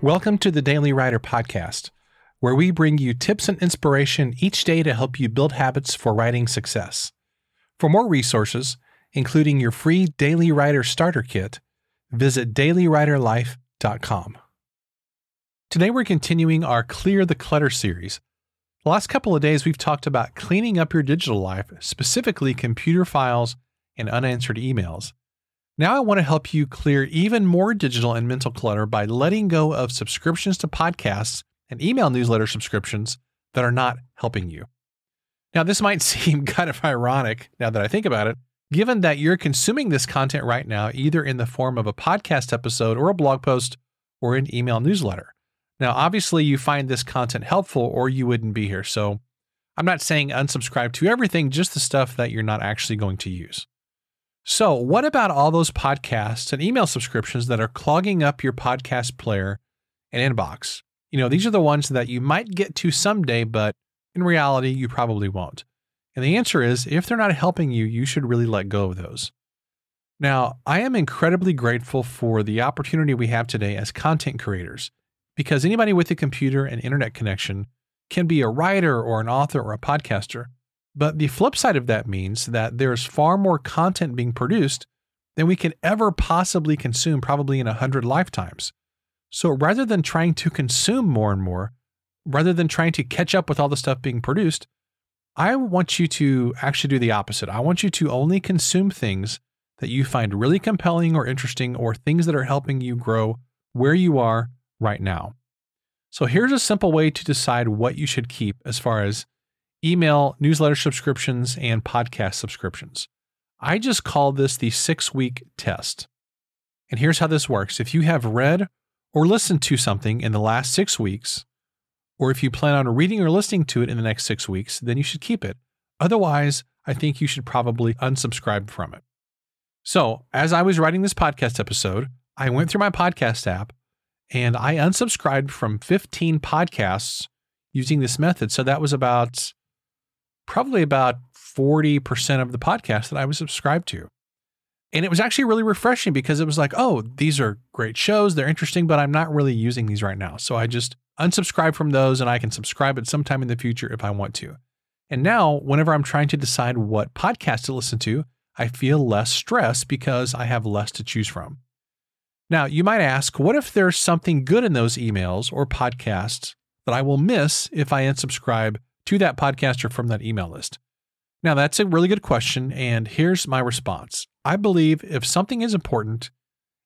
Welcome to the Daily Writer Podcast, where we bring you tips and inspiration each day to help you build habits for writing success. For more resources, including your free Daily Writer Starter Kit, visit dailywriterlife.com. Today we're continuing our Clear the Clutter series. The last couple of days we've talked about cleaning up your digital life, specifically computer files and unanswered emails. Now I want to help you clear even more digital and mental clutter by letting go of subscriptions to podcasts and email newsletter subscriptions that are not helping you. Now, this might seem kind of ironic now that I think about it, given that you're consuming this content right now, either in the form of a podcast episode or a blog post or an email newsletter. Now, obviously, you find this content helpful or you wouldn't be here. So I'm not saying unsubscribe to everything, just the stuff that you're not actually going to use. So, what about all those podcasts and email subscriptions that are clogging up your podcast player and inbox? You know, these are the ones that you might get to someday, but in reality, you probably won't. And the answer is if they're not helping you, you should really let go of those. Now, I am incredibly grateful for the opportunity we have today as content creators because anybody with a computer and internet connection can be a writer or an author or a podcaster. But the flip side of that means that there's far more content being produced than we can ever possibly consume, probably in a hundred lifetimes. So rather than trying to consume more and more, rather than trying to catch up with all the stuff being produced, I want you to actually do the opposite. I want you to only consume things that you find really compelling or interesting or things that are helping you grow where you are right now. So here's a simple way to decide what you should keep as far as email, newsletter subscriptions, and podcast subscriptions. I just call this the six week test. And here's how this works if you have read or listened to something in the last six weeks, or if you plan on reading or listening to it in the next six weeks, then you should keep it. Otherwise, I think you should probably unsubscribe from it. So, as I was writing this podcast episode, I went through my podcast app and I unsubscribed from 15 podcasts using this method. So that was about probably about 40% of the podcast that I was subscribed to. And it was actually really refreshing because it was like, oh, these are great shows. They're interesting, but I'm not really using these right now. So I just unsubscribe from those and I can subscribe at some time in the future if I want to. And now, whenever I'm trying to decide what podcast to listen to, I feel less stress because I have less to choose from. Now, you might ask, what if there's something good in those emails or podcasts that I will miss if I unsubscribe to that podcaster from that email list? Now, that's a really good question, and here's my response. I believe if something is important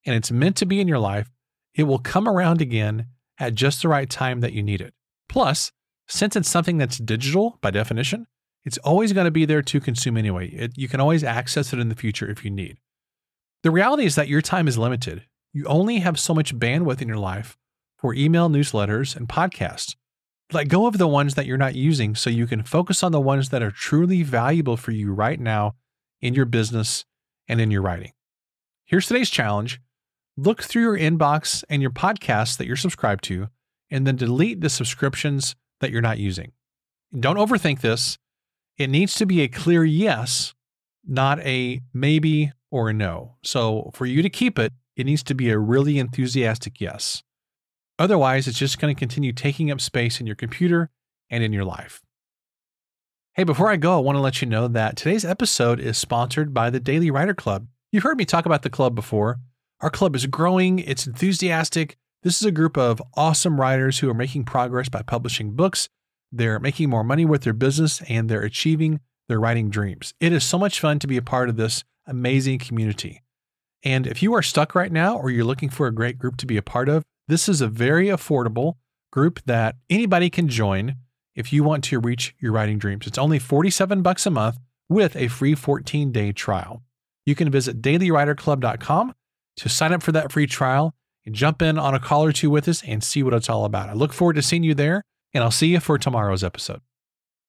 and it's meant to be in your life, it will come around again at just the right time that you need it. Plus, since it's something that's digital by definition, it's always going to be there to consume anyway. It, you can always access it in the future if you need. The reality is that your time is limited. You only have so much bandwidth in your life for email newsletters and podcasts. Let go of the ones that you're not using so you can focus on the ones that are truly valuable for you right now in your business and in your writing. Here's today's challenge look through your inbox and your podcasts that you're subscribed to, and then delete the subscriptions that you're not using. Don't overthink this. It needs to be a clear yes, not a maybe or a no. So for you to keep it, it needs to be a really enthusiastic yes. Otherwise, it's just going to continue taking up space in your computer and in your life. Hey, before I go, I want to let you know that today's episode is sponsored by the Daily Writer Club. You've heard me talk about the club before. Our club is growing, it's enthusiastic. This is a group of awesome writers who are making progress by publishing books. They're making more money with their business and they're achieving their writing dreams. It is so much fun to be a part of this amazing community. And if you are stuck right now or you're looking for a great group to be a part of, this is a very affordable group that anybody can join if you want to reach your writing dreams. It's only 47 bucks a month with a free 14-day trial. You can visit dailywriterclub.com to sign up for that free trial and jump in on a call or two with us and see what it's all about. I look forward to seeing you there, and I'll see you for tomorrow's episode.